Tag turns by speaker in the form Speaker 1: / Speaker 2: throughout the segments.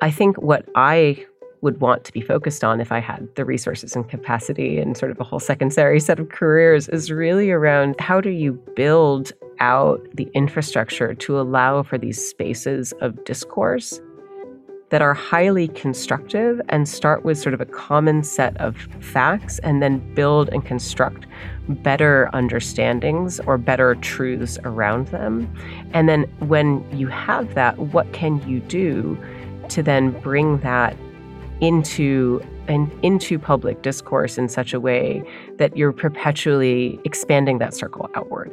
Speaker 1: I think what I would want to be focused on if I had the resources and capacity and sort of a whole secondary set of careers is really around how do you build out the infrastructure to allow for these spaces of discourse that are highly constructive and start with sort of a common set of facts and then build and construct better understandings or better truths around them. And then when you have that, what can you do to then bring that into and into public discourse in such a way that you're perpetually expanding that circle outward.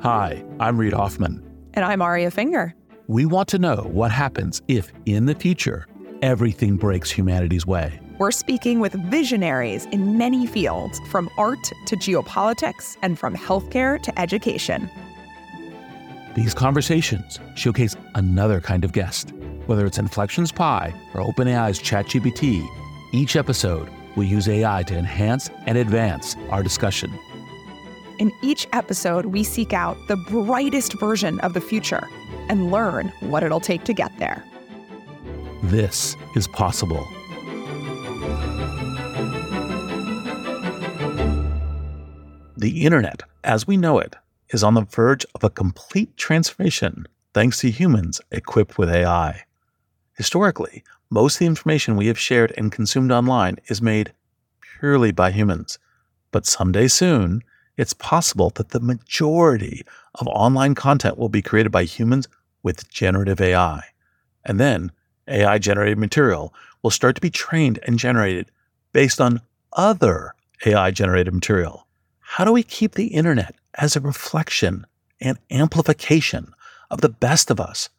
Speaker 2: Hi, I'm Reid Hoffman.
Speaker 3: And I'm Aria Finger.
Speaker 2: We want to know what happens if, in the future, everything breaks humanity's way.
Speaker 3: We're speaking with visionaries in many fields, from art to geopolitics and from healthcare to education.
Speaker 2: These conversations showcase another kind of guest. Whether it's Inflections Pi or OpenAI's ChatGPT, each episode will use AI to enhance and advance our discussion.
Speaker 3: In each episode, we seek out the brightest version of the future and learn what it'll take to get there.
Speaker 2: This is possible. The internet, as we know it, is on the verge of a complete transformation thanks to humans equipped with AI. Historically, most of the information we have shared and consumed online is made purely by humans. But someday soon, it's possible that the majority of online content will be created by humans with generative AI. And then AI generated material will start to be trained and generated based on other AI generated material. How do we keep the internet as a reflection and amplification of the best of us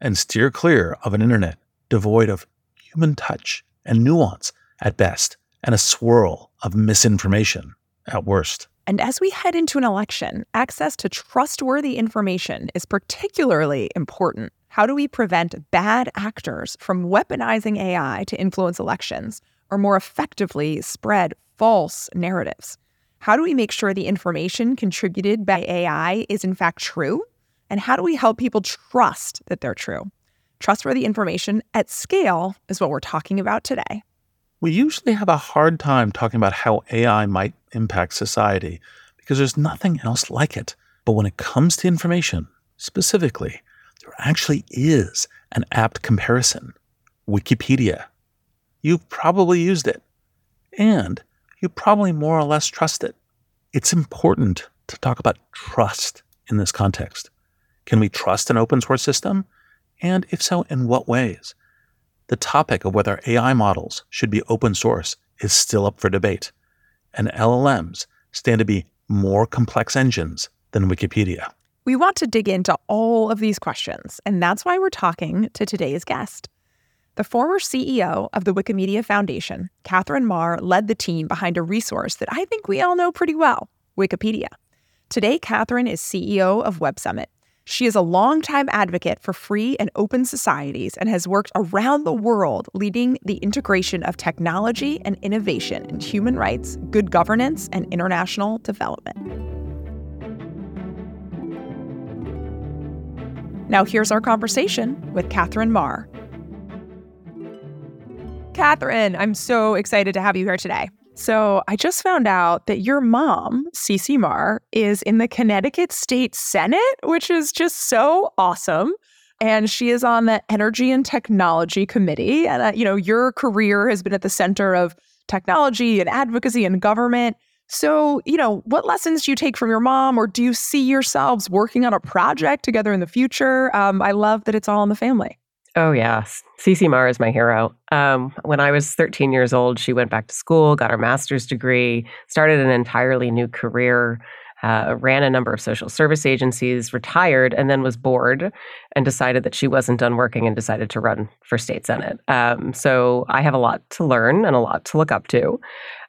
Speaker 2: and steer clear of an internet devoid of human touch and nuance at best and a swirl of misinformation at worst.
Speaker 3: And as we head into an election, access to trustworthy information is particularly important. How do we prevent bad actors from weaponizing AI to influence elections or more effectively spread false narratives? How do we make sure the information contributed by AI is in fact true? And how do we help people trust that they're true? Trustworthy information at scale is what we're talking about today.
Speaker 2: We usually have a hard time talking about how AI might impact society because there's nothing else like it. But when it comes to information, specifically, there actually is an apt comparison Wikipedia. You've probably used it. And you probably more or less trust it. It's important to talk about trust in this context. Can we trust an open source system? And if so, in what ways? The topic of whether AI models should be open source is still up for debate, and LLMs stand to be more complex engines than Wikipedia.
Speaker 3: We want to dig into all of these questions, and that's why we're talking to today's guest. The former CEO of the Wikimedia Foundation, Katherine Maher, led the team behind a resource that I think we all know pretty well Wikipedia. Today, Katherine is CEO of Web Summit. She is a longtime advocate for free and open societies and has worked around the world leading the integration of technology and innovation in human rights, good governance, and international development. Now, here's our conversation with Katherine Maher. Katherine, I'm so excited to have you here today. So, I just found out that your mom, Ceci Maher, is in the Connecticut State Senate, which is just so awesome. And she is on the Energy and Technology Committee. And, uh, you know, your career has been at the center of technology and advocacy and government. So, you know, what lessons do you take from your mom, or do you see yourselves working on a project together in the future? Um, I love that it's all in the family.
Speaker 1: Oh, yes. Ceci Maher is my hero. Um, when I was 13 years old, she went back to school, got her master's degree, started an entirely new career, uh, ran a number of social service agencies, retired, and then was bored and decided that she wasn't done working and decided to run for state senate. Um, so I have a lot to learn and a lot to look up to.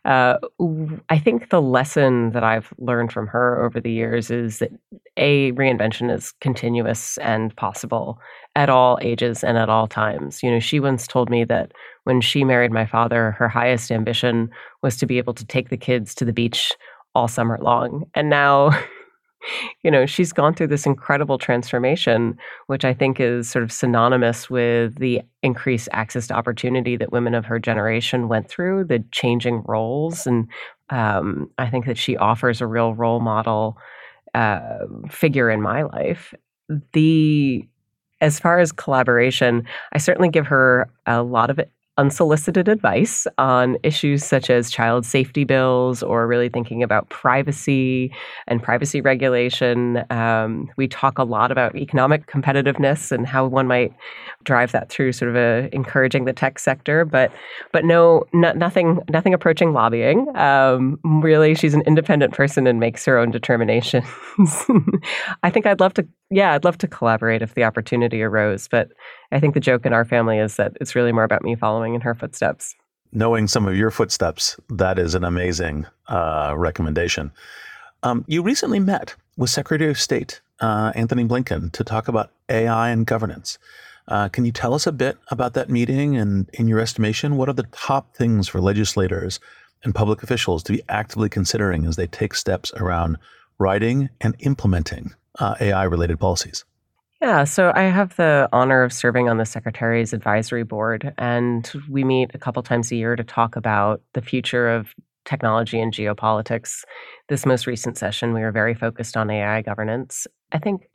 Speaker 1: Uh, I think the lesson that I've learned from her over the years is that a reinvention is continuous and possible at all ages and at all times. You know, she once told me that when she married my father, her highest ambition was to be able to take the kids to the beach all summer long. And now you know, she's gone through this incredible transformation, which I think is sort of synonymous with the increased access to opportunity that women of her generation went through, the changing roles. And um, I think that she offers a real role model uh, figure in my life. The as far as collaboration, I certainly give her a lot of unsolicited advice on issues such as child safety bills or really thinking about privacy and privacy regulation. Um, we talk a lot about economic competitiveness and how one might drive that through sort of a, encouraging the tech sector, but but no, no nothing nothing approaching lobbying. Um, really, she's an independent person and makes her own determinations. I think I'd love to, yeah, I'd love to collaborate if the opportunity arose, but I think the joke in our family is that it's really more about me following in her footsteps.
Speaker 2: Knowing some of your footsteps, that is an amazing uh, recommendation. Um, you recently met with Secretary of State uh, Antony Blinken to talk about AI and governance. Uh, can you tell us a bit about that meeting and, in your estimation, what are the top things for legislators and public officials to be actively considering as they take steps around writing and implementing uh, AI related policies?
Speaker 1: Yeah, so I have the honor of serving on the Secretary's Advisory Board, and we meet a couple times a year to talk about the future of technology and geopolitics. This most recent session, we were very focused on AI governance. I think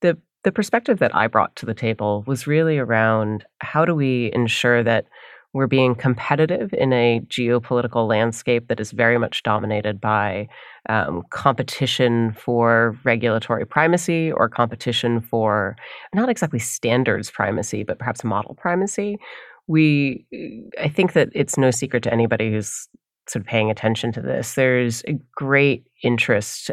Speaker 1: the the perspective that I brought to the table was really around how do we ensure that we're being competitive in a geopolitical landscape that is very much dominated by um, competition for regulatory primacy or competition for not exactly standards primacy, but perhaps model primacy. We, I think that it's no secret to anybody who's sort of paying attention to this. There's a great interest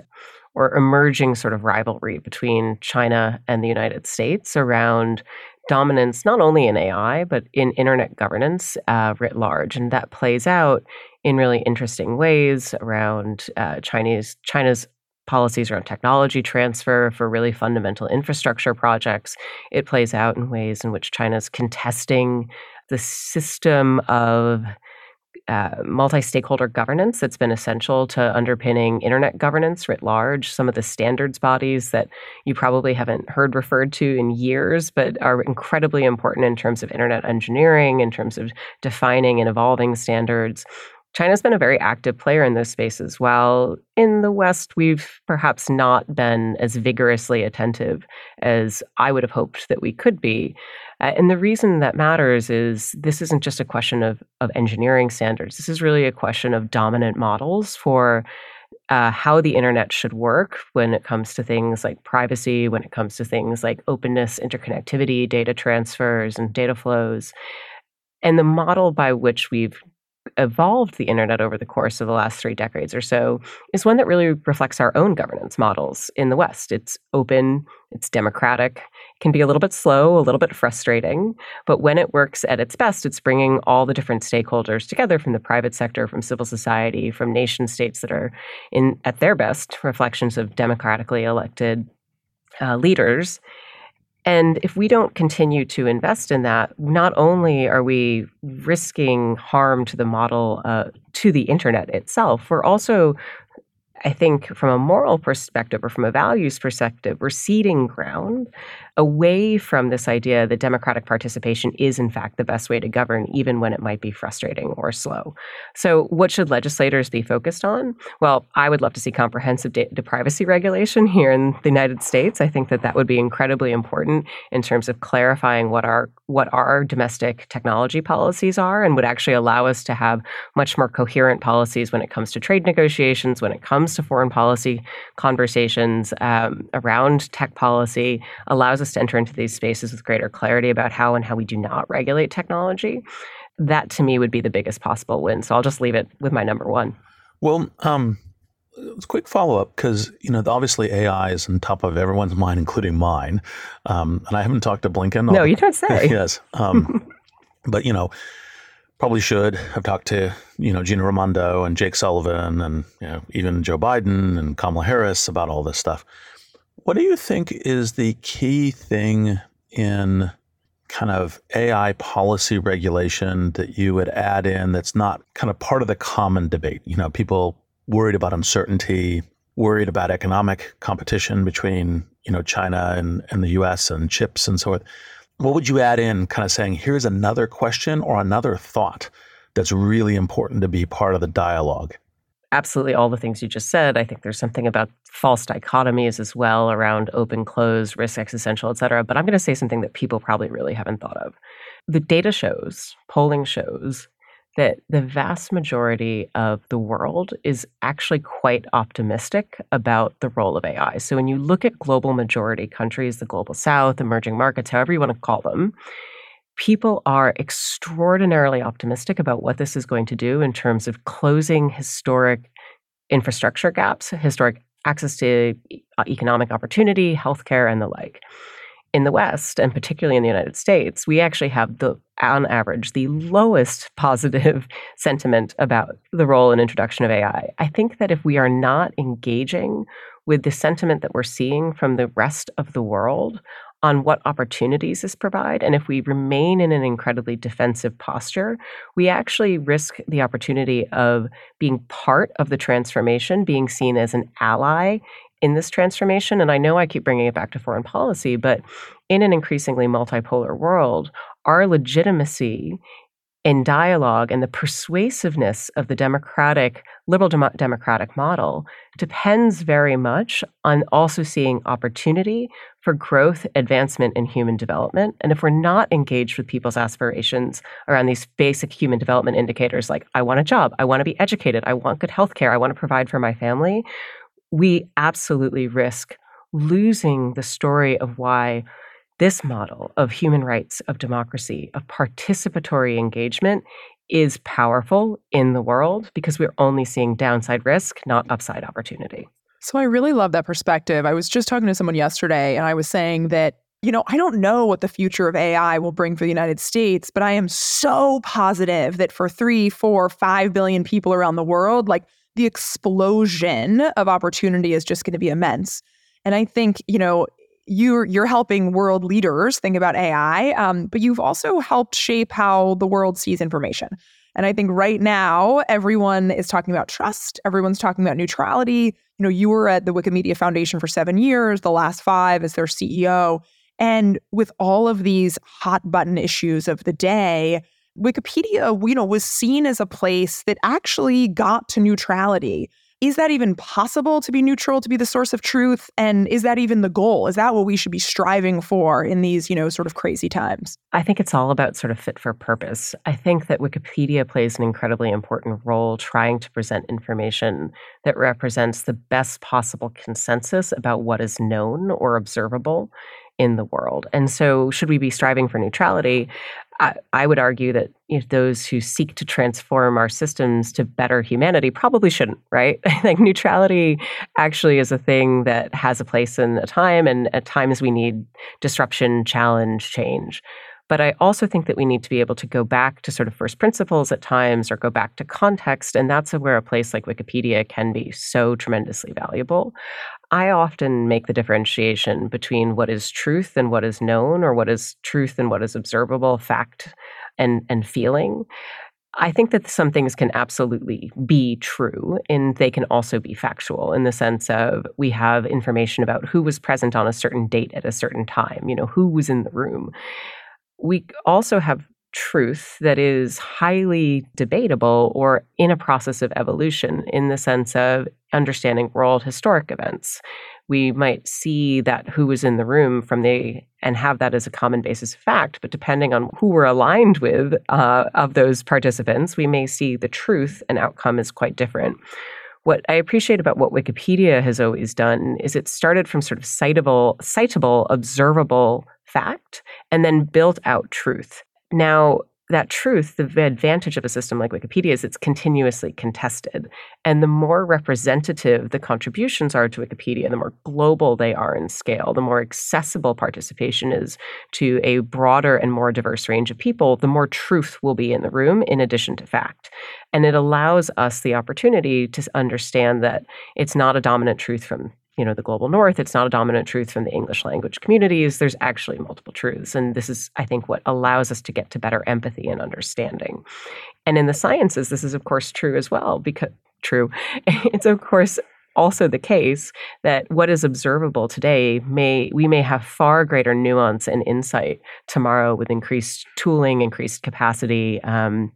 Speaker 1: or emerging sort of rivalry between China and the United States around dominance not only in AI but in internet governance uh, writ large, and that plays out in really interesting ways around uh, Chinese China's policies around technology transfer for really fundamental infrastructure projects. It plays out in ways in which China's contesting the system of uh, multi stakeholder governance that's been essential to underpinning internet governance writ large. Some of the standards bodies that you probably haven't heard referred to in years, but are incredibly important in terms of internet engineering, in terms of defining and evolving standards. China's been a very active player in those spaces. While in the West, we've perhaps not been as vigorously attentive as I would have hoped that we could be. Uh, and the reason that matters is this isn't just a question of, of engineering standards. This is really a question of dominant models for uh, how the internet should work when it comes to things like privacy, when it comes to things like openness, interconnectivity, data transfers, and data flows. And the model by which we've evolved the internet over the course of the last three decades or so is one that really reflects our own governance models in the West. It's open, it's democratic, can be a little bit slow, a little bit frustrating, but when it works at its best, it's bringing all the different stakeholders together from the private sector, from civil society, from nation states that are in at their best reflections of democratically elected uh, leaders and if we don't continue to invest in that, not only are we risking harm to the model, uh, to the internet itself, we're also I think from a moral perspective or from a values perspective, we're ceding ground away from this idea that democratic participation is, in fact, the best way to govern, even when it might be frustrating or slow. So, what should legislators be focused on? Well, I would love to see comprehensive data privacy regulation here in the United States. I think that that would be incredibly important in terms of clarifying what our what our domestic technology policies are and would actually allow us to have much more coherent policies when it comes to trade negotiations, when it comes to foreign policy conversations um, around tech policy, allows us to enter into these spaces with greater clarity about how and how we do not regulate technology. That to me would be the biggest possible win. So I'll just leave it with my number one.
Speaker 2: Well, um, quick follow up because you know obviously AI is on top of everyone's mind, including mine. Um, and I haven't talked to Blinken.
Speaker 1: No, you don't say.
Speaker 2: yes, um, but you know, probably should have talked to you know Gina Raimondo and Jake Sullivan and you know even Joe Biden and Kamala Harris about all this stuff. What do you think is the key thing in kind of AI policy regulation that you would add in that's not kind of part of the common debate? You know, people worried about uncertainty, worried about economic competition between, you know, China and, and the US and chips and so forth. What would you add in kind of saying, here's another question or another thought that's really important to be part of the dialogue?
Speaker 1: Absolutely all the things you just said. I think there's something about false dichotomies as well around open, close, risk existential, et cetera. But I'm going to say something that people probably really haven't thought of. The data shows, polling shows, that the vast majority of the world is actually quite optimistic about the role of AI. So when you look at global majority countries, the global south, emerging markets, however you want to call them, people are extraordinarily optimistic about what this is going to do in terms of closing historic infrastructure gaps, historic access to uh, economic opportunity, healthcare, and the like. In the West, and particularly in the United States, we actually have the, on average, the lowest positive sentiment about the role and introduction of AI. I think that if we are not engaging with the sentiment that we're seeing from the rest of the world on what opportunities this provide and if we remain in an incredibly defensive posture we actually risk the opportunity of being part of the transformation being seen as an ally in this transformation. And i know i keep bringing it back to foreign policy but in an increasingly multipolar world our legitimacy in dialogue and the persuasiveness of the democratic, liberal dem- democratic model depends very much on also seeing opportunity for growth, advancement, and human development. And if we're not engaged with people's aspirations around these basic human development indicators like, I want a job, I want to be educated, I want good health care, I want to provide for my family, we absolutely risk losing the story of why this model of human rights, of democracy, of participatory engagement is powerful in the world because we're only seeing downside risk, not upside opportunity.
Speaker 3: So I really love that perspective. I was just talking to someone yesterday and I was saying that, you know, I don't know what the future of AI will bring for the United States, but I am so positive that for three, four, five billion people around the world, like the explosion of opportunity is just going to be immense. And I think, you know, you're you're helping world leaders think about AI, um, but you've also helped shape how the world sees information. And I think right now everyone is talking about trust. Everyone's talking about neutrality. You know, you were at the Wikimedia Foundation for seven years, the last five as their CEO. And with all of these hot button issues of the day, Wikipedia, you know, was seen as a place that actually got to neutrality is that even possible to be neutral to be the source of truth and is that even the goal is that what we should be striving for in these you know sort of crazy times
Speaker 1: i think it's all about sort of fit for purpose i think that wikipedia plays an incredibly important role trying to present information that represents the best possible consensus about what is known or observable in the world. And so, should we be striving for neutrality? I, I would argue that you know, those who seek to transform our systems to better humanity probably shouldn't, right? I think neutrality actually is a thing that has a place in a time, and at times we need disruption, challenge, change. But I also think that we need to be able to go back to sort of first principles at times or go back to context. And that's where a place like Wikipedia can be so tremendously valuable. I often make the differentiation between what is truth and what is known, or what is truth and what is observable, fact and, and feeling. I think that some things can absolutely be true and they can also be factual in the sense of we have information about who was present on a certain date at a certain time, you know, who was in the room. We also have truth that is highly debatable or in a process of evolution in the sense of understanding world historic events. We might see that who was in the room from the and have that as a common basis of fact, but depending on who we're aligned with uh, of those participants, we may see the truth and outcome is quite different. What I appreciate about what Wikipedia has always done is it started from sort of citable, citable, observable fact and then built out truth. Now, that truth, the advantage of a system like Wikipedia is it's continuously contested. And the more representative the contributions are to Wikipedia, the more global they are in scale, the more accessible participation is to a broader and more diverse range of people, the more truth will be in the room in addition to fact. And it allows us the opportunity to understand that it's not a dominant truth from you know the global north it's not a dominant truth from the english language communities there's actually multiple truths and this is i think what allows us to get to better empathy and understanding and in the sciences this is of course true as well because true. It's of course also the case that what is observable today may we may have far greater nuance and insight tomorrow with increased tooling, increased capacity, um,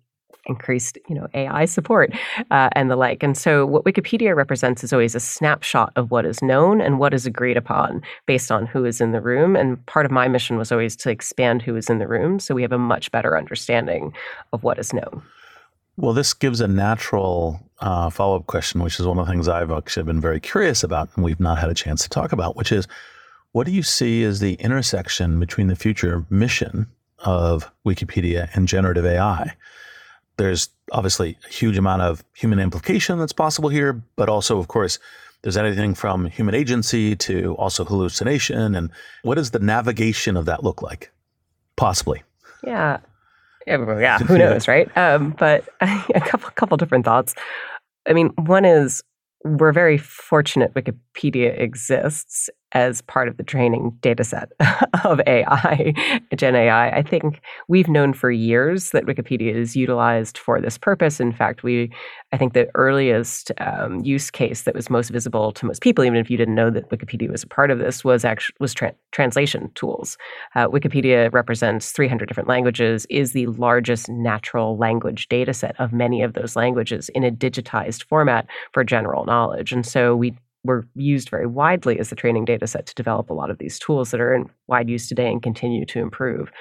Speaker 1: increased you know AI support uh, and the like. And so what Wikipedia represents is always a snapshot of what is known and what is agreed upon based on who is in the room. And part of my mission was always to expand who is in the room so we have a much better understanding of what is known.
Speaker 2: Well, this gives a natural uh, follow up question, which is one of the things I've actually been very curious about and we've not had a chance to talk about, which is what do you see as the intersection between the future mission of Wikipedia and generative AI? There's obviously a huge amount of human implication that's possible here, but also, of course, there's anything from human agency to also hallucination. And what does the navigation of that look like? Possibly.
Speaker 1: Yeah. Yeah, who knows, right? Um, but a couple couple different thoughts. I mean, one is we're very fortunate Wikipedia exists as part of the training data set of AI, Gen AI. I think we've known for years that Wikipedia is utilized for this purpose. In fact, we, I think the earliest um, use case that was most visible to most people, even if you didn't know that Wikipedia was a part of this, was actually was tra- translation tools. Uh, Wikipedia represents 300 different languages, is the largest natural language data set of many of those languages in a digitized format for general knowledge. And so we were used very widely as the training data set to develop a lot of these tools that are in wide use today and continue to improve.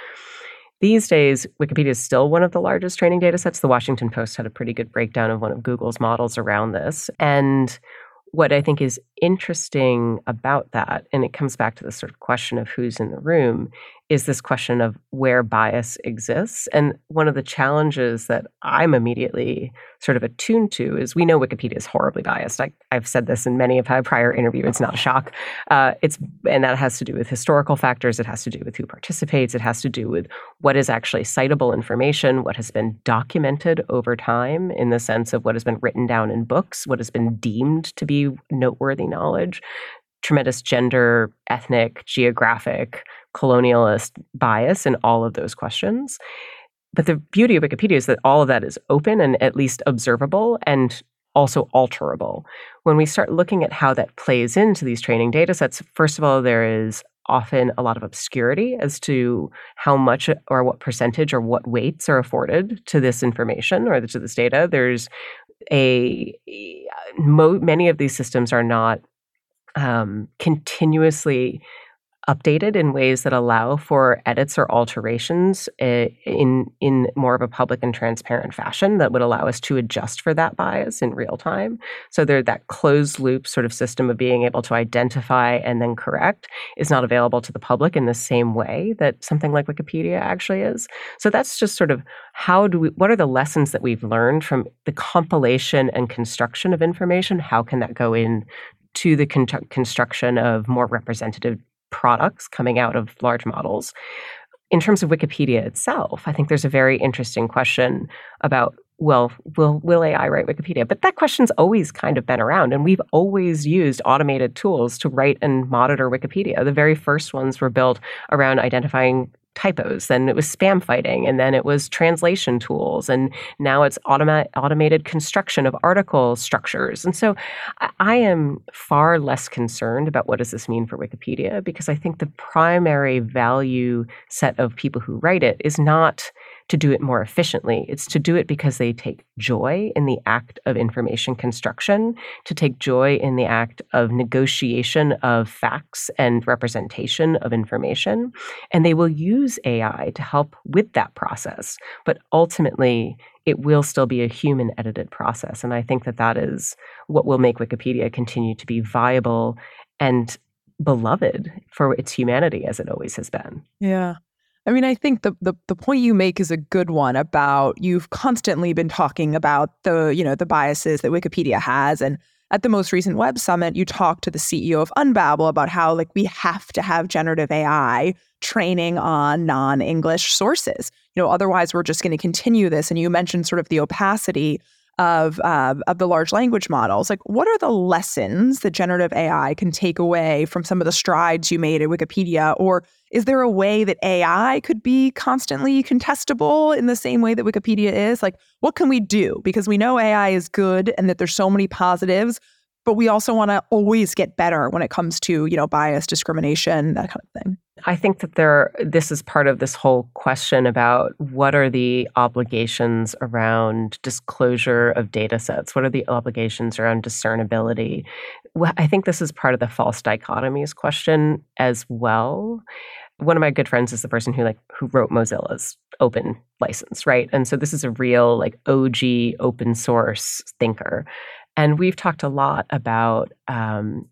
Speaker 1: These days, Wikipedia is still one of the largest training data sets. The Washington Post had a pretty good breakdown of one of Google's models around this. And what I think is interesting about that, and it comes back to the sort of question of who's in the room, is this question of where bias exists. And one of the challenges that I'm immediately sort of attuned to is we know Wikipedia is horribly biased. I, have said this in many of my prior interviews. It's not a shock. Uh, it's and that has to do with historical factors. It has to do with who participates. It has to do with what is actually citable information, what has been documented over time in the sense of what has been written down in books, what has been deemed to be noteworthy knowledge tremendous gender, ethnic, geographic, colonialist bias in all of those questions. But the beauty of Wikipedia is that all of that is open and at least observable and also alterable. When we start looking at how that plays into these training data sets, first of all, there is often a lot of obscurity as to how much or what percentage or what weights are afforded to this information or to this data. There's a mo- many of these systems are not um, continuously updated in ways that allow for edits or alterations eh, in in more of a public and transparent fashion that would allow us to adjust for that bias in real time. So there that closed loop sort of system of being able to identify and then correct is not available to the public in the same way that something like Wikipedia actually is. So that's just sort of how do we what are the lessons that we've learned from the compilation and construction of information? How can that go in to the con- construction of more representative products coming out of large models. In terms of Wikipedia itself, I think there's a very interesting question about well, will will AI write Wikipedia? But that question's always kind of been around, and we've always used automated tools to write and monitor Wikipedia. The very first ones were built around identifying typos, then it was spam fighting, and then it was translation tools, and now it's automa- automated construction of article structures. And so I, I am far less concerned about what does this mean for Wikipedia because I think the primary value set of people who write it is not to do it more efficiently. It's to do it because they take joy in the act of information construction, to take joy in the act of negotiation of facts and representation of information. And they will use AI to help with that process. But ultimately, it will still be a human edited process. And I think that that is what will make Wikipedia continue to be viable and beloved for its humanity as it always has been.
Speaker 3: Yeah. I mean, I think the, the the point you make is a good one about you've constantly been talking about the, you know, the biases that Wikipedia has. And at the most recent web summit, you talked to the CEO of Unbabel about how like we have to have generative AI training on non-English sources. You know, otherwise we're just going to continue this. And you mentioned sort of the opacity of uh, of the large language models. Like, what are the lessons that generative AI can take away from some of the strides you made at Wikipedia? Or is there a way that AI could be constantly contestable in the same way that Wikipedia is? Like, what can we do? Because we know AI is good and that there's so many positives, but we also want to always get better when it comes to you know bias, discrimination, that kind of thing.
Speaker 1: I think that there this is part of this whole question about what are the obligations around disclosure of data sets? What are the obligations around discernibility? I think this is part of the false dichotomies question as well. One of my good friends is the person who like who wrote Mozilla's open license, right? And so this is a real like OG open source thinker. And we've talked a lot about um,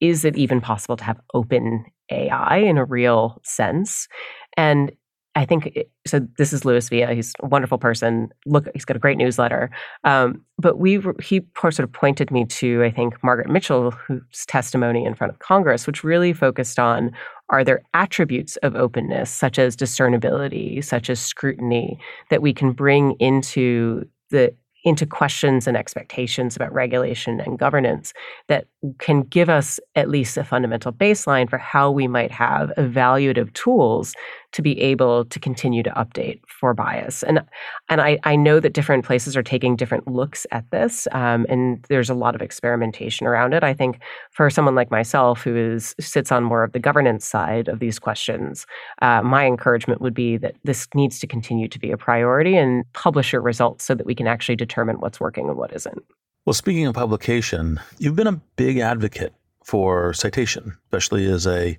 Speaker 1: is it even possible to have open AI in a real sense. And I think it, so. This is Luis Villa. He's a wonderful person. Look, he's got a great newsletter. Um, but we he sort of pointed me to I think Margaret Mitchell, whose testimony in front of Congress, which really focused on are there attributes of openness such as discernibility, such as scrutiny that we can bring into the into questions and expectations about regulation and governance that can give us at least a fundamental baseline for how we might have evaluative tools to be able to continue to update for bias. And and I, I know that different places are taking different looks at this, um, and there's a lot of experimentation around it. I think for someone like myself who is sits on more of the governance side of these questions, uh, my encouragement would be that this needs to continue to be a priority and publish your results so that we can actually determine what's working and what isn't.
Speaker 2: Well, speaking of publication, you've been a big advocate for citation, especially as a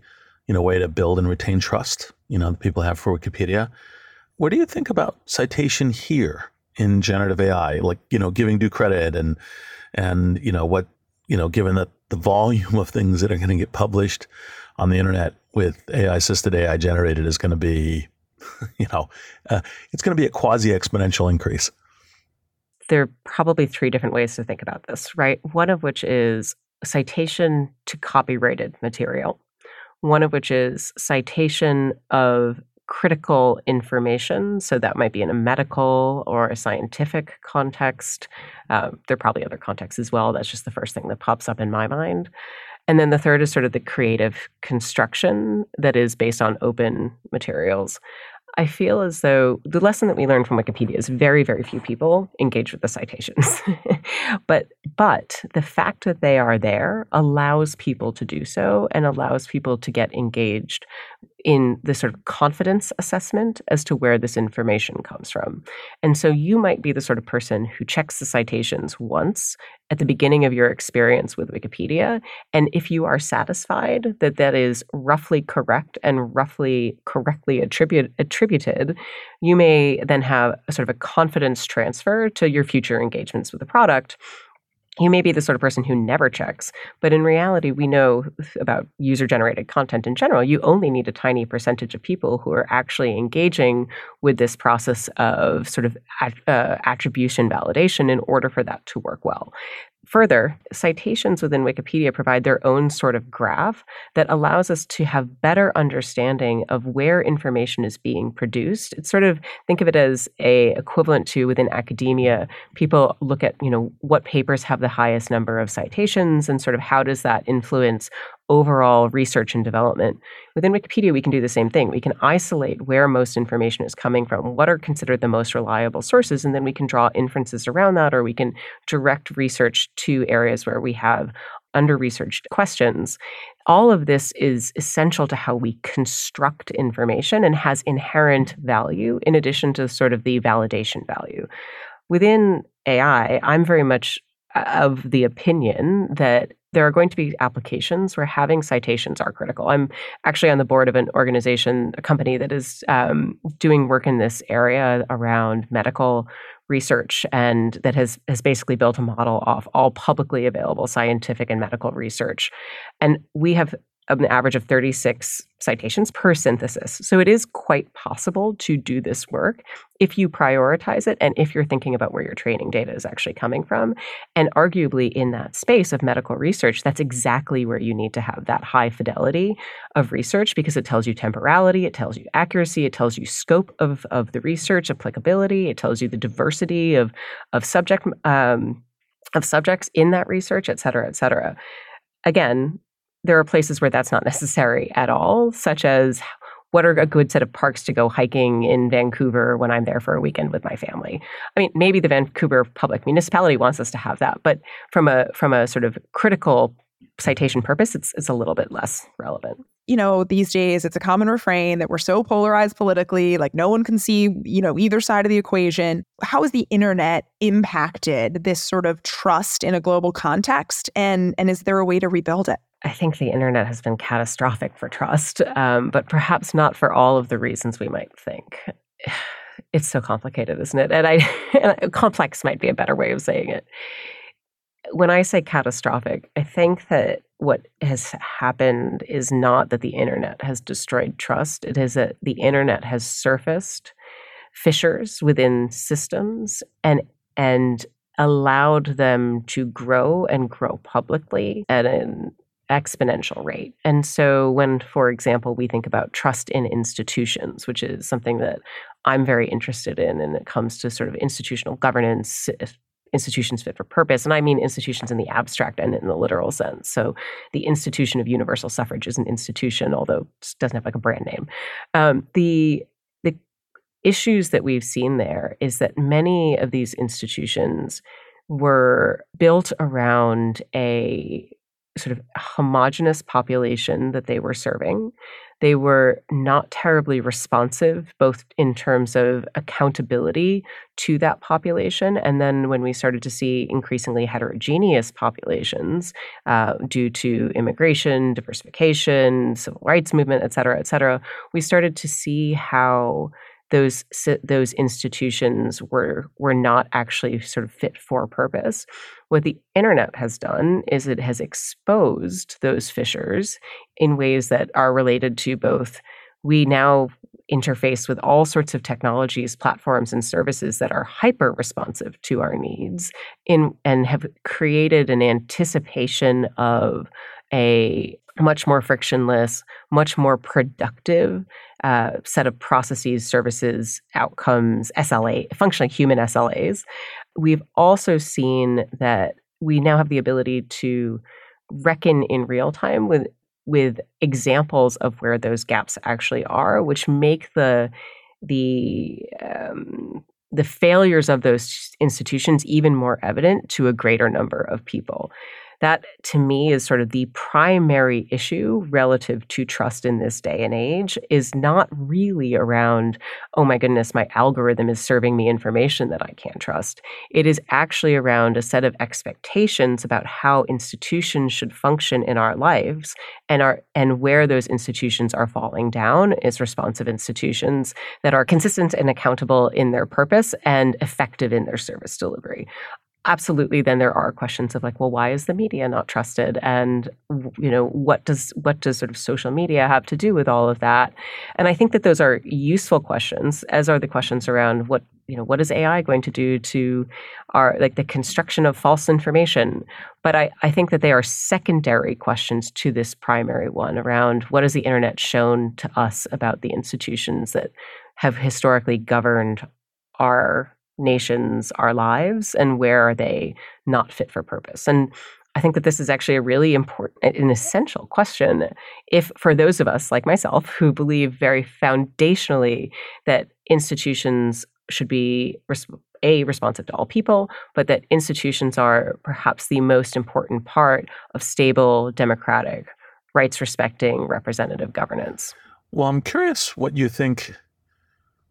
Speaker 2: you know way to build and retain trust. You know, people have for Wikipedia. What do you think about citation here in generative AI? Like you know, giving due credit and and you know what you know, given that the volume of things that are going to get published on the internet with AI assisted, AI generated is going to be, you know, uh, it's going to be a quasi exponential increase
Speaker 1: there are probably three different ways to think about this, right? One of which is citation to copyrighted material, one of which is citation of critical information. So that might be in a medical or a scientific context. Um, there are probably other contexts as well. That's just the first thing that pops up in my mind. And then the third is sort of the creative construction that is based on open materials. I feel as though the lesson that we learned from Wikipedia is very, very few people engage with the citations. but but the fact that they are there allows people to do so and allows people to get engaged in the sort of confidence assessment as to where this information comes from. And so you might be the sort of person who checks the citations once at the beginning of your experience with Wikipedia. And if you are satisfied that that is roughly correct and roughly correctly attribute, attributed, you may then have a sort of a confidence transfer to your future engagements with the product you may be the sort of person who never checks, but in reality, we know about user generated content in general. You only need a tiny percentage of people who are actually engaging with this process of sort of uh, attribution validation in order for that to work well. Further, citations within Wikipedia provide their own sort of graph that allows us to have better understanding of where information is being produced. It's sort of think of it as a equivalent to within academia, people look at, you know, what papers have the highest number of citations and sort of how does that influence overall research and development. Within Wikipedia, we can do the same thing. We can isolate where most information is coming from, what are considered the most reliable sources, and then we can draw inferences around that, or we can direct research to areas where we have under researched questions. All of this is essential to how we construct information and has inherent value in addition to sort of the validation value. Within AI, I'm very much of the opinion that there are going to be applications where having citations are critical. I'm actually on the board of an organization, a company that is um, doing work in this area around medical research and that has has basically built a model off all publicly available scientific and medical research. And we have an average of 36 citations per synthesis. So it is quite possible to do this work if you prioritize it and if you're thinking about where your training data is actually coming from. And arguably, in that space of medical research, that's exactly where you need to have that high fidelity of research because it tells you temporality, it tells you accuracy, it tells you scope of, of the research, applicability, it tells you the diversity of, of subject. Um, of subjects in that research, et cetera, et cetera. Again, there are places where that's not necessary at all, such as what are a good set of parks to go hiking in Vancouver when I'm there for a weekend with my family. I mean, maybe the Vancouver Public Municipality wants us to have that, but from a from a sort of critical citation purpose, it's it's a little bit less relevant.
Speaker 3: You know, these days it's a common refrain that we're so polarized politically, like no one can see, you know, either side of the equation. How has the internet impacted this sort of trust in a global context and and is there a way to rebuild it?
Speaker 1: I think the internet has been catastrophic for trust, um, but perhaps not for all of the reasons we might think. It's so complicated, isn't it? And I, and complex might be a better way of saying it. When I say catastrophic, I think that what has happened is not that the internet has destroyed trust. It is that the internet has surfaced fissures within systems and and allowed them to grow and grow publicly at an exponential rate. And so, when, for example, we think about trust in institutions, which is something that I'm very interested in, and it comes to sort of institutional governance, institutions fit for purpose. And I mean institutions in the abstract and in the literal sense. So, the institution of universal suffrage is an institution, although it doesn't have like a brand name. Um, the the issues that we've seen there is that many of these institutions were built around a sort of homogenous population that they were serving. They were not terribly responsive, both in terms of accountability to that population. And then when we started to see increasingly heterogeneous populations uh, due to immigration, diversification, civil rights movement, et cetera, et cetera, we started to see how those those institutions were were not actually sort of fit for purpose. What the internet has done is it has exposed those fissures in ways that are related to both we now interface with all sorts of technologies, platforms, and services that are hyper responsive to our needs in, and have created an anticipation of a much more frictionless, much more productive uh, set of processes, services, outcomes, SLA, functionally human SLAs. We've also seen that we now have the ability to reckon in real time with with examples of where those gaps actually are, which make the the um, the failures of those institutions even more evident to a greater number of people. That to me is sort of the primary issue relative to trust in this day and age is not really around, oh my goodness, my algorithm is serving me information that I can't trust. It is actually around a set of expectations about how institutions should function in our lives and are and where those institutions are falling down is responsive institutions that are consistent and accountable in their purpose and effective in their service delivery absolutely then there are questions of like well why is the media not trusted? And you know what does what does sort of social media have to do with all of that? And i think that those are useful questions as are the questions around what you know what is ai going to do to our like the construction of false information? But i i think that they are secondary questions to this primary one around what has the internet shown to us about the institutions that have historically governed our nations our lives and where are they not fit for purpose. And i think that this is actually a really important an essential question. If for those of us like myself who believe very foundationally that institutions should be a responsive to all people but that institutions are perhaps the most important part of stable democratic rights respecting representative governance.
Speaker 2: Well i'm curious what you think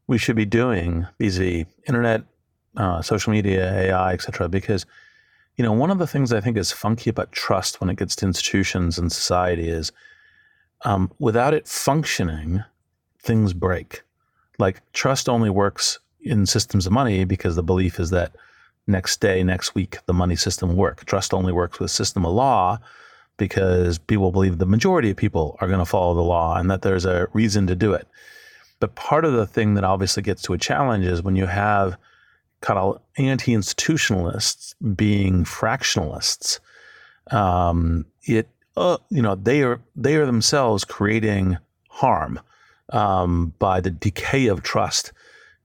Speaker 2: we should be doing vis-a-vis internet uh, social media, AI, etc. Because you know one of the things I think is funky about trust when it gets to institutions and society is um, without it functioning, things break. Like trust only works in systems of money because the belief is that next day, next week, the money system will work. Trust only works with system of law because people believe the majority of people are going to follow the law and that there's a reason to do it. But part of the thing that obviously gets to a challenge is when you have kind of anti-institutionalists being fractionalists. Um, it uh, you know they are they are themselves creating harm um, by the decay of trust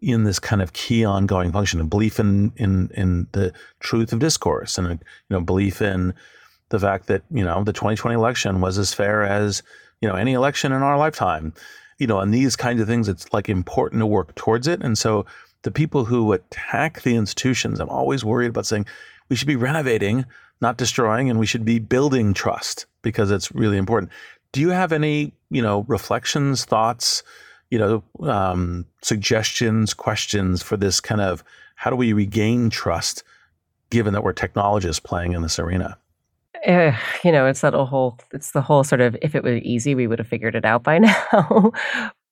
Speaker 2: in this kind of key ongoing function of belief in in in the truth of discourse and you know belief in the fact that you know the 2020 election was as fair as you know any election in our lifetime you know and these kinds of things it's like important to work towards it and so the people who attack the institutions i'm always worried about saying we should be renovating not destroying and we should be building trust because it's really important do you have any you know reflections thoughts you know um, suggestions questions for this kind of how do we regain trust given that we're technologists playing in this arena
Speaker 1: uh, you know, it's that whole, it's the whole sort of, if it were easy, we would have figured it out by now.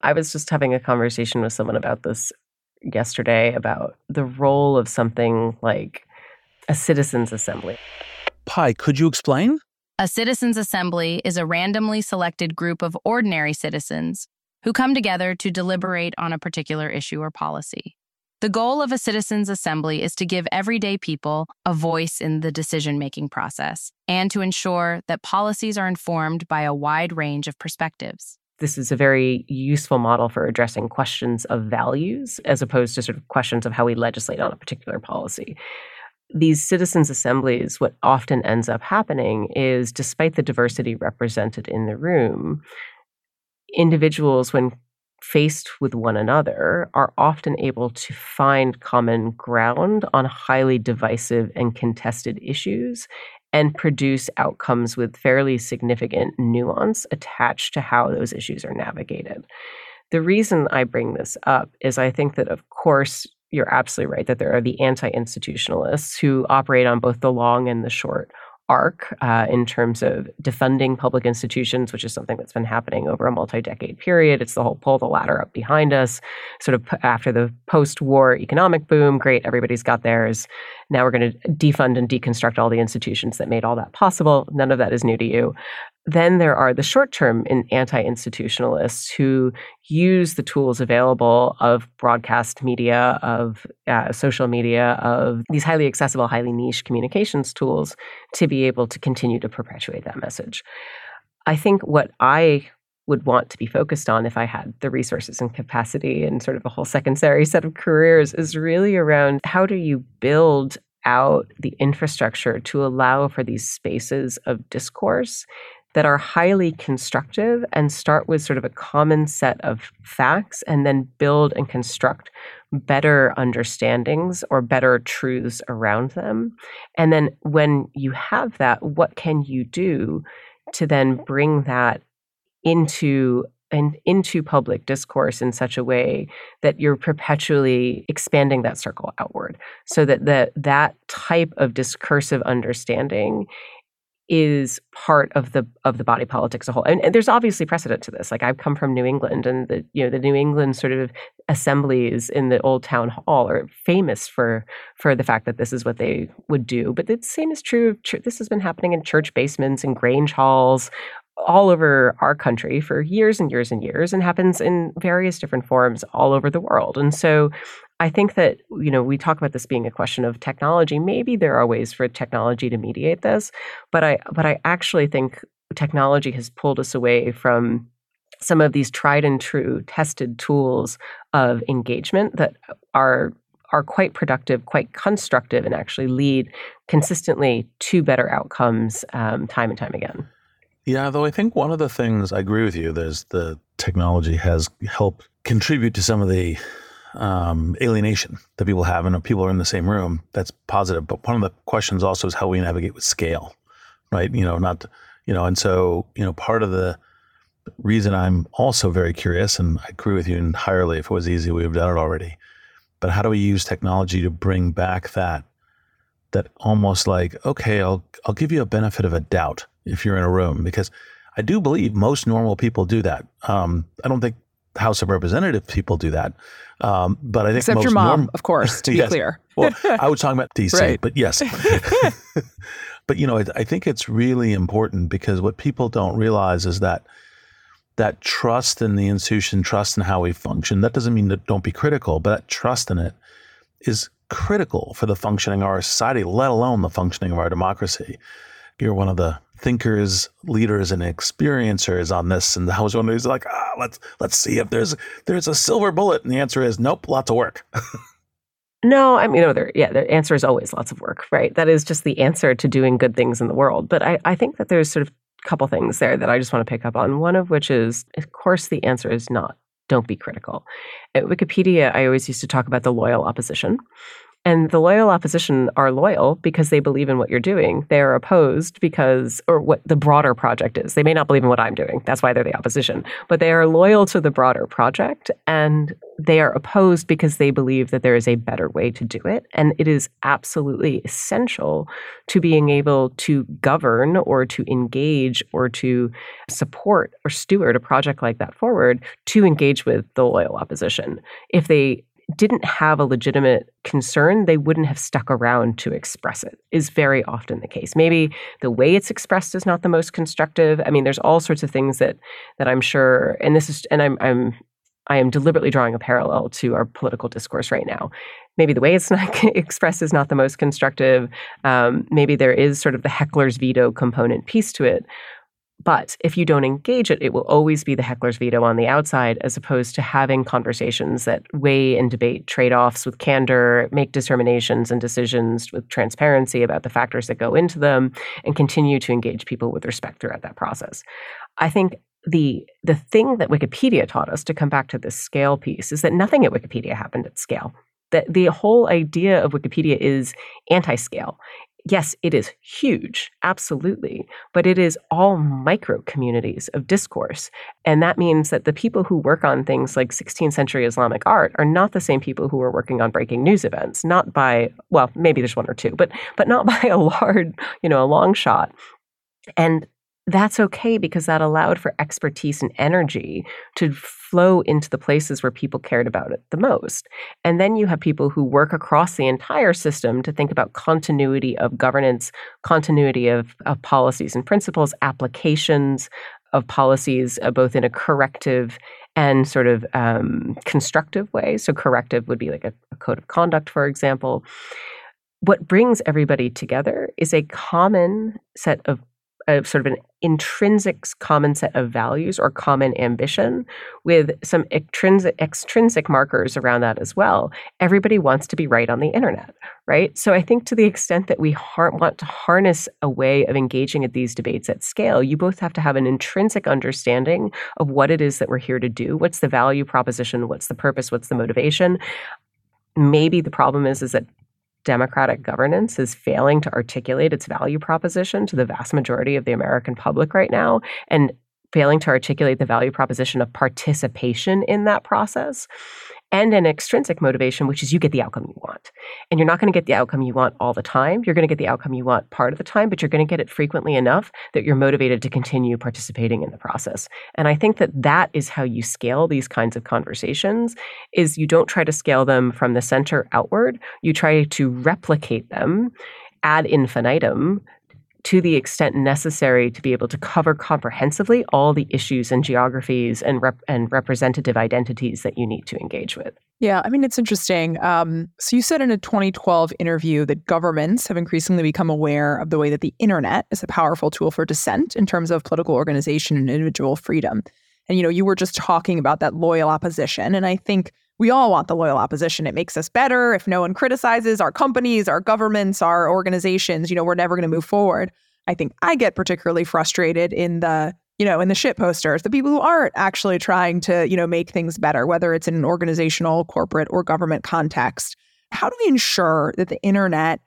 Speaker 1: I was just having a conversation with someone about this yesterday about the role of something like a citizens' assembly.
Speaker 2: Pi, could you explain?
Speaker 4: A citizens' assembly is a randomly selected group of ordinary citizens who come together to deliberate on a particular issue or policy. The goal of a citizens' assembly is to give everyday people a voice in the decision making process and to ensure that policies are informed by a wide range of perspectives.
Speaker 1: This is a very useful model for addressing questions of values as opposed to sort of questions of how we legislate on a particular policy. These citizens' assemblies, what often ends up happening is despite the diversity represented in the room, individuals, when faced with one another are often able to find common ground on highly divisive and contested issues and produce outcomes with fairly significant nuance attached to how those issues are navigated. The reason I bring this up is I think that, of course, you're absolutely right that there are the anti institutionalists who operate on both the long and the short arc uh, in terms of defunding public institutions, which is something that's been happening over a multi decade period. It's the whole pull the ladder up behind us, sort of after the post war economic boom. Great, everybody's got theirs. Now we're going to defund and deconstruct all the institutions that made all that possible. None of that is new to you. Then there are the short term anti institutionalists who use the tools available of broadcast media, of uh, social media, of these highly accessible, highly niche communications tools to be able to continue to perpetuate that message. I think what I would want to be focused on if I had the resources and capacity and sort of a whole secondary set of careers is really around how do you build out the infrastructure to allow for these spaces of discourse that are highly constructive and start with sort of a common set of facts and then build and construct better understandings or better truths around them. And then when you have that, what can you do to then bring that into and into public discourse in such a way that you're perpetually expanding that circle outward so that the, that type of discursive understanding is part of the of the body politics as a whole. And, and, there's obviously precedent to this. Like I've come from New England, and the you know the New England sort of assemblies in the old town hall are famous for for the fact that this is what they would do. But the same is true of. This has been happening in church basements and grange halls all over our country for years and years and years and happens in various different forms all over the world. And so I think that, you know, we talk about this being a question of technology. Maybe there are ways for technology to mediate this, but I but I actually think technology has pulled us away from some of these tried and true tested tools of engagement that are are quite productive, quite constructive, and actually lead consistently to better outcomes um, time and time again.
Speaker 2: Yeah, though I think one of the things I agree with you, there's the technology has helped contribute to some of the um, alienation that people have, and if people are in the same room. That's positive. But one of the questions also is how we navigate with scale, right? You know, not you know, and so you know, part of the reason I'm also very curious, and I agree with you entirely. If it was easy, we would have done it already. But how do we use technology to bring back that that almost like, okay, I'll I'll give you a benefit of a doubt if you're in a room because I do believe most normal people do that. Um, I don't think House of Representative people do that, um, but I think
Speaker 3: except your mom, norm- of course, to be
Speaker 2: yes.
Speaker 3: clear.
Speaker 2: well, I was talking about DC, right. but yes. But, you know, I, I think it's really important because what people don't realize is that that trust in the institution, trust in how we function, that doesn't mean that don't be critical, but that trust in it is critical for the functioning of our society, let alone the functioning of our democracy. You're one of the thinkers, leaders, and experiencers on this. And I was wondering, he's like, ah, let's let's see if there's there's a silver bullet. And the answer is nope, lots of work.
Speaker 1: No, I mean, no, there, yeah, the answer is always lots of work, right? That is just the answer to doing good things in the world. But I, I think that there's sort of a couple things there that I just want to pick up on. One of which is, of course, the answer is not don't be critical. At Wikipedia, I always used to talk about the loyal opposition. And the loyal opposition are loyal because they believe in what you're doing. They are opposed because, or what the broader project is. They may not believe in what I'm doing. That's why they're the opposition. But they are loyal to the broader project and they are opposed because they believe that there is a better way to do it. And it is absolutely essential to being able to govern or to engage or to support or steward a project like that forward to engage with the loyal opposition. If they didn't have a legitimate concern, they wouldn't have stuck around to express it, is very often the case. Maybe the way it's expressed is not the most constructive. I mean, there's all sorts of things that that I'm sure, and this is, and I'm, I'm, I am deliberately drawing a parallel to our political discourse right now. Maybe the way it's not expressed is not the most constructive. Um, maybe there is sort of the heckler's veto component piece to it. But if you don't engage it, it will always be the heckler's veto on the outside, as opposed to having conversations that weigh and debate trade offs with candor, make determinations and decisions with transparency about the factors that go into them, and continue to engage people with respect throughout that process. I think the the thing that Wikipedia taught us to come back to this scale piece is that nothing at Wikipedia happened at scale that the whole idea of Wikipedia is anti scale yes, it is huge, absolutely, but it is all micro communities of discourse. And that means that the people who work on things like 16th century Islamic art are not the same people who are working on breaking news events, not by, well, maybe there's one or two, but but not by a large, you know, a long shot. And that's okay because that allowed for expertise and energy to flow into the places where people cared about it the most. And then you have people who work across the entire system to think about continuity of governance, continuity of, of policies and principles, applications of policies, uh, both in a corrective and sort of um, constructive way. So, corrective would be like a, a code of conduct, for example. What brings everybody together is a common set of a sort of an intrinsic common set of values or common ambition with some extrinsic, extrinsic markers around that as well. Everybody wants to be right on the internet, right? So I think to the extent that we har- want to harness a way of engaging at these debates at scale, you both have to have an intrinsic understanding of what it is that we're here to do. What's the value proposition? What's the purpose? What's the motivation? Maybe the problem is is that democratic governance is failing to articulate its value proposition to the vast majority of the American public right now and failing to articulate the value proposition of participation in that process and an extrinsic motivation, which is you get the outcome you want. And you're not going to get the outcome you want all the time. You're going to get the outcome you want part of the time, but you're going to get it frequently enough that you're motivated to continue participating in the process. And I think that that is how you scale these kinds of conversations is you don't try to scale them from the center outward. You try to replicate them ad infinitum to the extent necessary to be able to cover comprehensively all the issues and geographies and rep- and representative identities that you need to engage with.
Speaker 3: Yeah, I mean it's interesting. Um, so you said in a 2012 interview that governments have increasingly become aware of the way that the internet is a powerful tool for dissent in terms of political organization and individual freedom. And you know, you were just talking about that loyal opposition, and I think we all want the loyal opposition. It makes us better. If no one criticizes our companies, our governments, our organizations, you know, we're never going to move forward. I think I get particularly frustrated in the, you know, in the shit posters, the people who aren't actually trying to, you know, make things better, whether it's in an organizational, corporate, or government context. How do we ensure that the internet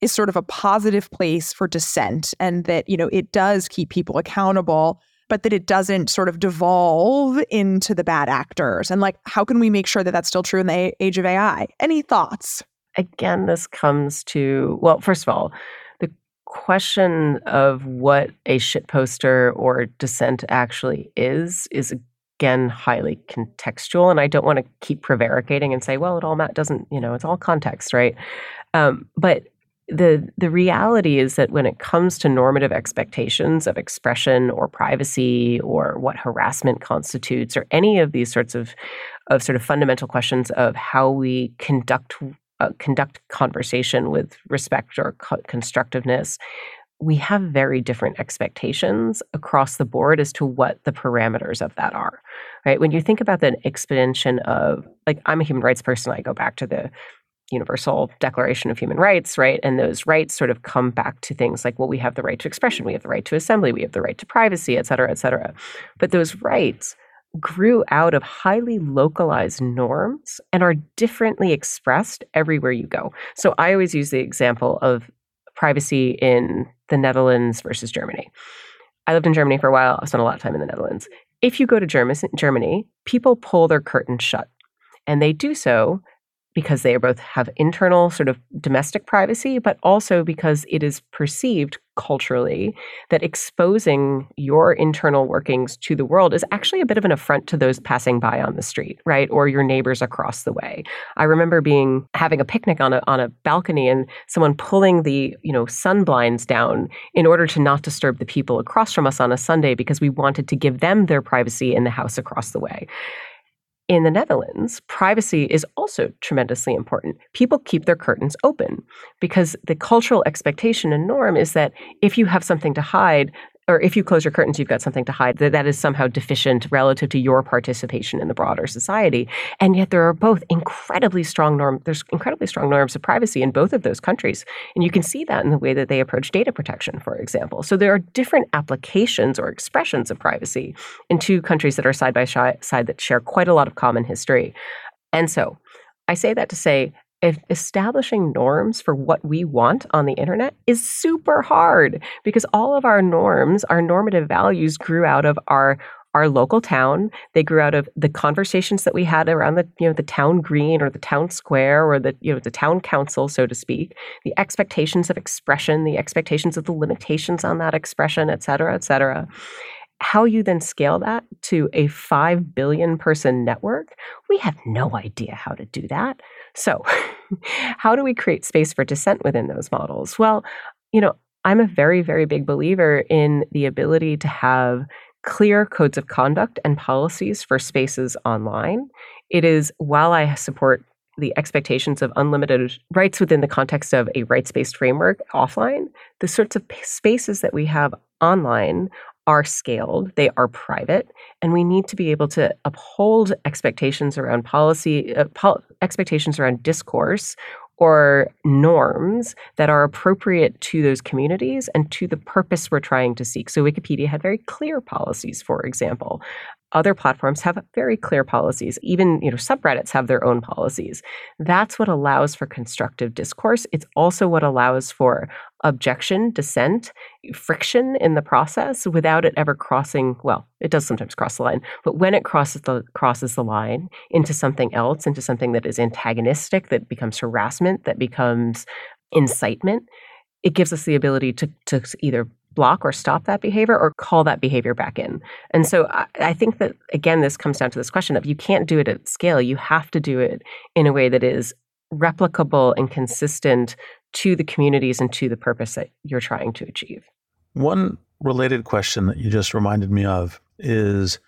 Speaker 3: is sort of a positive place for dissent and that, you know, it does keep people accountable? But that it doesn't sort of devolve into the bad actors? And like, how can we make sure that that's still true in the age of AI? Any thoughts?
Speaker 1: Again, this comes to, well, first of all, the question of what a shit poster or dissent actually is, is again highly contextual. And I don't want to keep prevaricating and say, well, it all doesn't, you know, it's all context, right? Um, but the the reality is that when it comes to normative expectations of expression or privacy or what harassment constitutes or any of these sorts of of sort of fundamental questions of how we conduct uh, conduct conversation with respect or co- constructiveness we have very different expectations across the board as to what the parameters of that are right? When you think about the expansion of like i'm a human rights person i go back to the Universal Declaration of Human Rights, right? And those rights sort of come back to things like, well, we have the right to expression, we have the right to assembly, we have the right to privacy, et cetera, et cetera. But those rights grew out of highly localized norms and are differently expressed everywhere you go. So I always use the example of privacy in the Netherlands versus Germany. I lived in Germany for a while. I spent a lot of time in the Netherlands. If you go to Germany, people pull their curtains shut. And they do so because they both have internal sort of domestic privacy, but also because it is perceived culturally that exposing your internal workings to the world is actually a bit of an affront to those passing by on the street, right? Or your neighbors across the way. I remember being having a picnic on a on a balcony and someone pulling the, you know, sun blinds down in order to not disturb the people across from us on a Sunday because we wanted to give them their privacy in the house across the way in the Netherlands, privacy is also tremendously important. People keep their curtains open because the cultural expectation and norm is that if you have something to hide, or if you close your curtains, you've got something to hide, that that is somehow deficient relative to your participation in the broader society. And yet there are both incredibly strong norms, there's incredibly strong norms of privacy in both of those countries. And you can see that in the way that they approach data protection, for example. So there are different applications or expressions of privacy in two countries that are side by side that share quite a lot of common history. And so I say that to say establishing norms for what we want on the internet is super hard because all of our norms, our normative values grew out of our our local town. They grew out of the conversations that we had around the, you know, the town green or the town square or the, you know, the town council, so to speak, the expectations of expression, the expectations of the limitations on that expression, et cetera, et cetera. How you then scale that to a 5 billion person network, we have no idea how to do that. So, how do we create space for dissent within those models? Well, you know, I'm a very, very big believer in the ability to have clear codes of conduct and policies for spaces online. It is, while I support the expectations of unlimited rights within the context of a rights based framework offline, the sorts of spaces that we have online are scaled, they are private, and we need to be able to uphold expectations around policy, uh, pol- expectations around discourse or norms that are appropriate to those communities and to the purpose we're trying to seek. So Wikipedia had very clear policies, for example, other platforms have very clear policies. Even, you know, subreddits have their own policies. That's what allows for constructive discourse. It's also what allows for objection, dissent, friction in the process without it ever crossing, well, it does sometimes cross the line, but when it crosses the crosses the line into something else, into something that is antagonistic, that becomes harassment, that becomes incitement, it gives us the ability to to either block or stop that behavior or call that behavior back in. And so I, I, think that, again, this comes down to this question of you can't do it at scale. You have to do it in a way that is replicable and consistent to the communities and to the purpose that you're trying to achieve.
Speaker 2: One related question that you just reminded me of is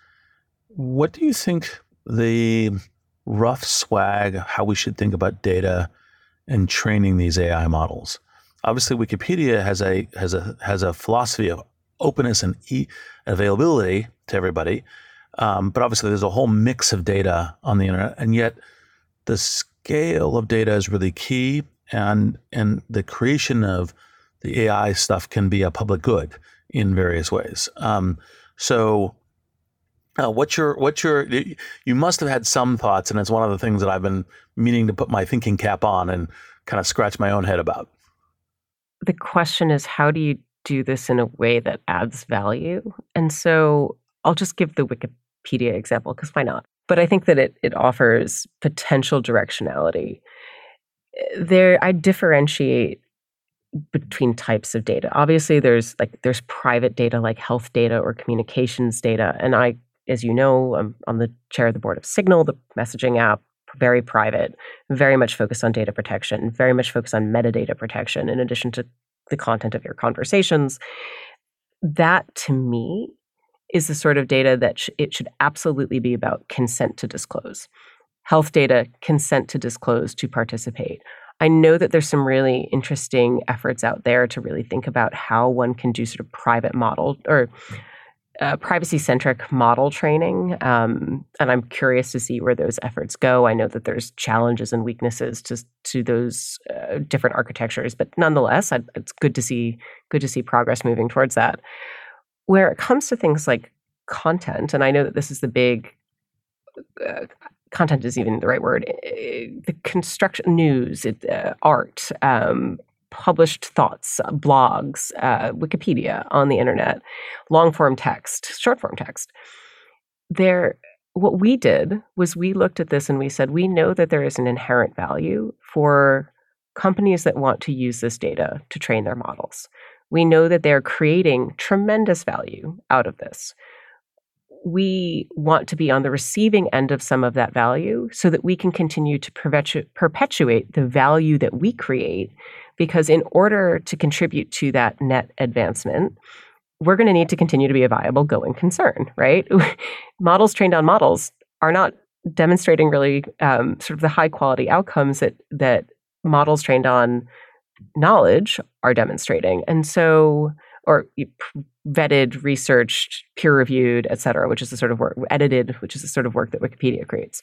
Speaker 2: what do you think the rough swag, how we should think about data and training these AI models? Obviously Wikipedia has a has a has a philosophy of openness and e- availability to everybody. Um, but obviously, there's a whole mix of data on the internet, and yet the scale of data is really key, and and the creation of the AI stuff can be a public good in various ways. Um, so, uh, what's your what's your you must have had some thoughts, and it's one of the things that I've been meaning to put my thinking cap on and kind of scratch my own head about
Speaker 1: the question is how do you do this in a way that adds value? And so I'll just give the Wikipedia example because why not? But I think that it, it offers potential directionality. Eh, there, I differentiate between types of data. Obviously, there's like there's private data like health data or communications data, and I, as you know, I'm on the chair of the board of Signal, the messaging app very private, very much focused on data protection, very much focused on metadata protection, in addition to the content of your conversations. That to me is the sort of data that sh- it should absolutely be about consent to disclose. Health data, consent to disclose to participate. I know that there's some really interesting efforts out there to really think about how one can do sort of private model or privacy centric model training. Um, and I'm curious to see where those efforts go. I know that there's challenges and weaknesses to, to those uh, different architectures, but nonetheless, I, it's good to see good to see progress moving towards that. Where it comes to things like content, and I know that this is the big uh, content is even the right word. Eh, the construction news, it, uh, art, um, published thoughts, uh, blogs, uh, Wikipedia on the internet, long form text, short form text. There, what we did was we looked at this and we said, we know that there is an inherent value for companies that want to use this data to train their models. We know that they're creating tremendous value out of this we want to be on the receiving end of some of that value so that we can continue to perpetu- perpetuate the value that we create. Because in order to contribute to that net advancement, we're going to need to continue to be a viable going concern, right? models trained on models are not demonstrating really um, sort of the high quality outcomes that that models trained on knowledge are demonstrating, and so or vetted, researched, peer reviewed, et cetera, which is the sort of work, edited, which is the sort of work that Wikipedia creates.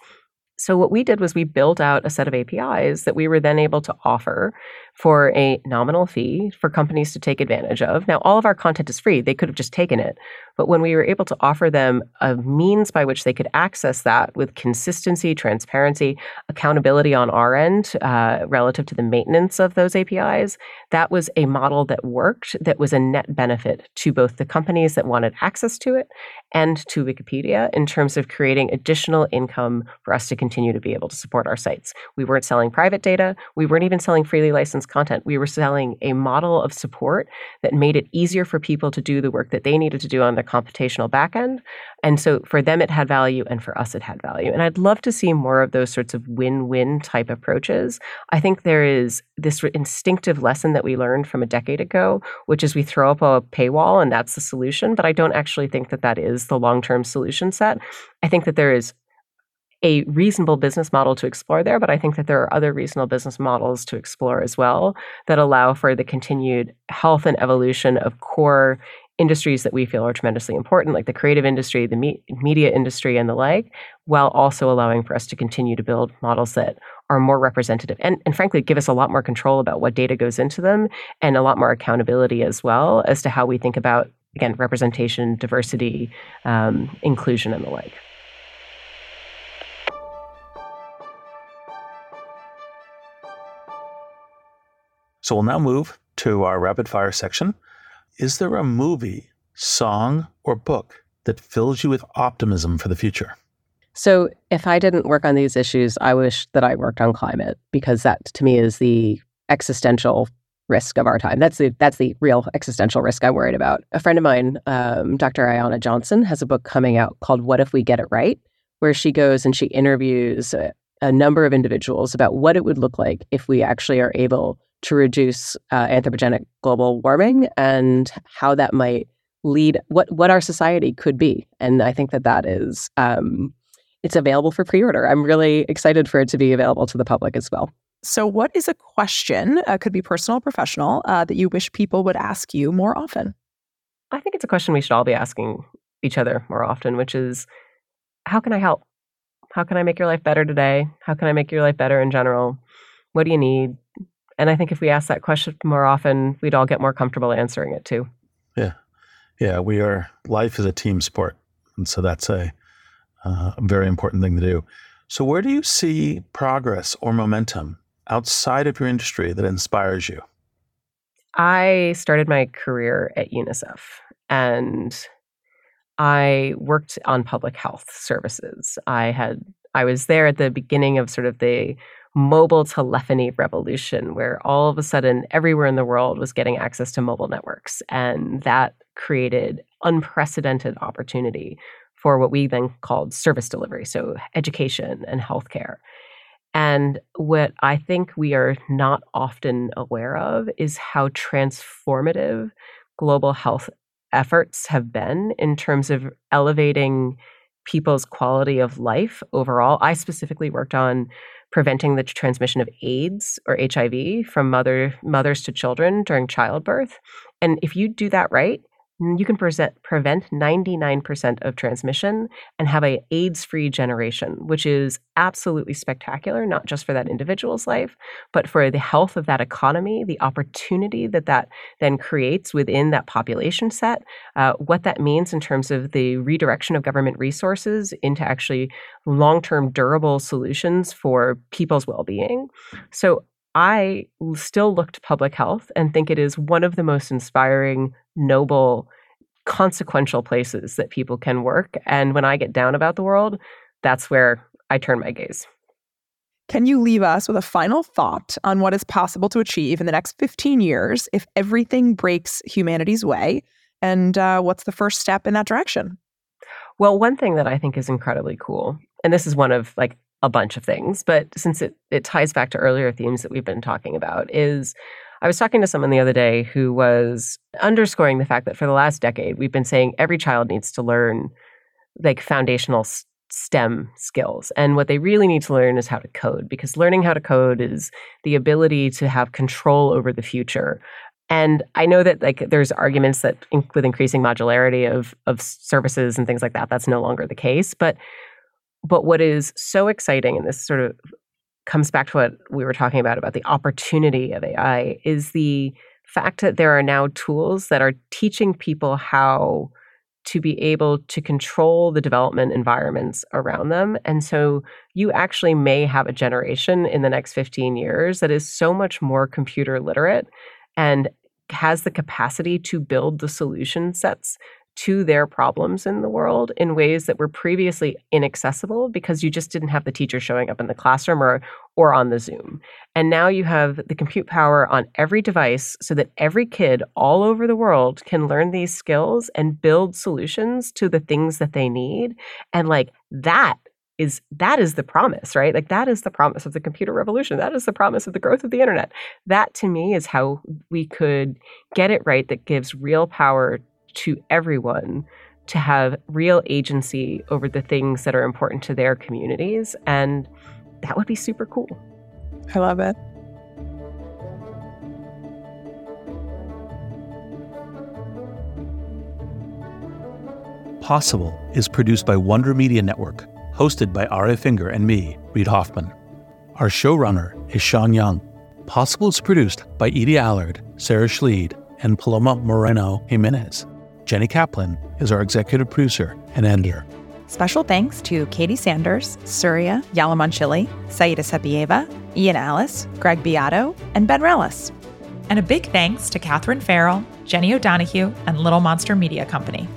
Speaker 1: So, what we did was we built out a set of APIs that we were then able to offer for a nominal fee for companies to take advantage of. Now, all of our content is free. They could have just taken it. But when we were able to offer them a means by which they could access that with consistency, transparency, accountability on our end uh, relative to the maintenance of those APIs, that was a model that worked, that was a net benefit to both the companies that wanted access to it and to Wikipedia in terms of creating additional income for us to continue to be able to support our sites. We weren't selling private data, we weren't even selling freely licensed content. We were selling a model of support that made it easier for people to do the work that they needed to do on their computational backend. And so for them, it had value, and for us, it had value. And I'd love to see more of those sorts of win win type approaches. I think there is this instinctive lesson that we learned from a decade ago, which is we throw up a paywall and that's the solution. But I don't actually think that that is the long term solution set. I think that there is a reasonable business model to explore there, but I think that there are other reasonable business models to explore as well that allow for the continued health and evolution of core industries that we feel are tremendously important, like the creative industry, the me- media industry, and the like, while also allowing for us to continue to build models that are more representative and, and frankly give us a lot more control about what data goes into them and a lot more accountability as well as to how we think about, again, representation, diversity, um, inclusion, and the like.
Speaker 2: So we'll now move to our rapid fire section. Is there a movie, song, or book that fills you with optimism for the future?
Speaker 1: So, if I didn't work on these issues, I wish that I worked on climate because that to me is the existential risk of our time. That's the that's the real existential risk I'm worried about. A friend of mine, um, Dr. Ayana Johnson, has a book coming out called "What If We Get It Right," where she goes and she interviews a, a number of individuals about what it would look like if we actually are able to reduce uh, anthropogenic global warming and how that might lead what what our society could be. And I think that that is um, it's available for pre-order. I'm really excited for it to be available to the public as well.
Speaker 3: So, what is a question, uh, could be personal or professional, uh, that you wish people would ask you more often?
Speaker 1: I think it's a question we should all be asking each other more often, which is how can I help? How can I make your life better today? How can I make your life better in general? What do you need? And I think if we ask that question more often, we'd all get more comfortable answering it too.
Speaker 2: Yeah. Yeah. We are, life is a team sport. And so that's a, uh, very important thing to do. So, where do you see progress or momentum outside of your industry that inspires you?
Speaker 1: I started my career at UNICEF and I worked on public health services. I had I was there at the beginning of sort of the mobile telephony revolution where all of a sudden everywhere in the world was getting access to mobile networks. And that created unprecedented opportunity for what we then called service delivery, so education and healthcare. And what I think we are not often aware of is how transformative global health efforts have been in terms of elevating people's quality of life overall. I specifically worked on preventing the transmission of AIDS or HIV from mother mothers to children during childbirth. And if you do that right, you can present, prevent 99% of transmission and have a AIDS-free generation, which is absolutely spectacular, not just for that individual's life, but for the health of that economy, the opportunity that that then creates within that population set, uh, what that means in terms of the redirection of government resources into actually long-term durable solutions for people's well-being. So I still look to public health and think it is one of the most inspiring, noble, consequential places that people can work. And when I get down about the world, that's where I turn my gaze.
Speaker 3: Can you leave us with a final thought on what is possible to achieve in the next 15 years if everything breaks humanity's way? And uh, what's the first step in that direction?
Speaker 1: Well, one thing that I think is incredibly cool, and this is one of like a bunch of things, but since it, it ties back to earlier themes that we've been talking about, is I was talking to someone the other day who was underscoring the fact that for the last decade, we've been saying every child needs to learn like foundational STEM skills. And what they really need to learn is how to code, because learning how to code is the ability to have control over the future. And I know that like there's arguments that in, with increasing modularity of of services and things like that, that's no longer the case. But but what is so exciting, and this sort of comes back to what we were talking about about the opportunity of AI, is the fact that there are now tools that are teaching people how to be able to control the development environments around them. And so you actually may have a generation in the next 15 years that is so much more computer literate and has the capacity to build the solution sets to their problems in the world in ways that were previously inaccessible because you just didn't have the teacher showing up in the classroom or or on the Zoom. And now you have the compute power on every device so that every kid all over the world can learn these skills and build solutions to the things that they need. And like that is that is the promise, right? Like that is the promise of the computer revolution. That is the promise of the growth of the internet. That to me is how we could get it right that gives real power to everyone to have real agency over the things that are important to their communities. And that would be super cool.
Speaker 3: I love it.
Speaker 2: Possible is produced by Wonder Media Network, hosted by Aria Finger and me, Reid Hoffman. Our showrunner is Sean Young. Possible is produced by Edie Allard, Sarah Schleede, and Paloma Moreno Jimenez. Jenny Kaplan is our executive producer and editor.
Speaker 3: Special thanks to Katie Sanders, Surya Yalamanchili, Saida Sapieva, Ian Alas, Greg Beato, and Ben Relles.
Speaker 5: And a big thanks to Catherine Farrell, Jenny O'Donohue, and Little Monster Media Company.